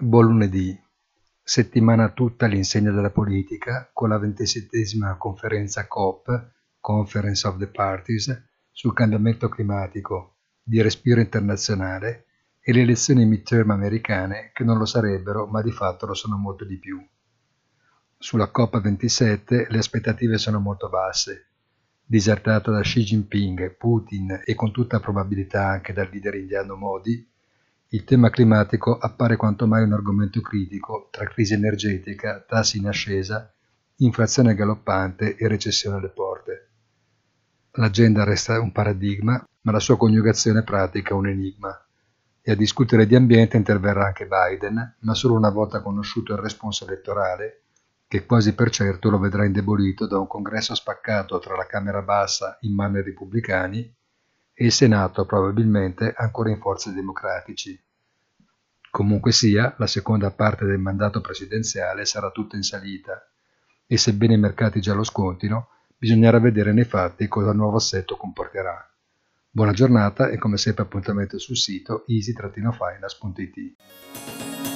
Buon lunedì, settimana tutta all'insegna della politica con la ventisettesima conferenza COP, Conference of the Parties, sul cambiamento climatico di respiro internazionale e le elezioni midterm americane che non lo sarebbero ma di fatto lo sono molto di più. Sulla COP27 le aspettative sono molto basse. Disertata da Xi Jinping, Putin e con tutta probabilità anche dal leader indiano Modi, il tema climatico appare quanto mai un argomento critico tra crisi energetica, tassi in ascesa, inflazione galoppante e recessione alle porte. L'agenda resta un paradigma, ma la sua coniugazione pratica un enigma. E a discutere di ambiente interverrà anche Biden, ma solo una volta conosciuto il responso elettorale, che quasi per certo lo vedrà indebolito da un congresso spaccato tra la Camera bassa in mano ai repubblicani e il Senato probabilmente ancora in forze democratici. Comunque sia, la seconda parte del mandato presidenziale sarà tutta in salita e sebbene i mercati già lo scontino, bisognerà vedere nei fatti cosa il nuovo assetto comporterà. Buona giornata e come sempre appuntamento sul sito easy-finance.it.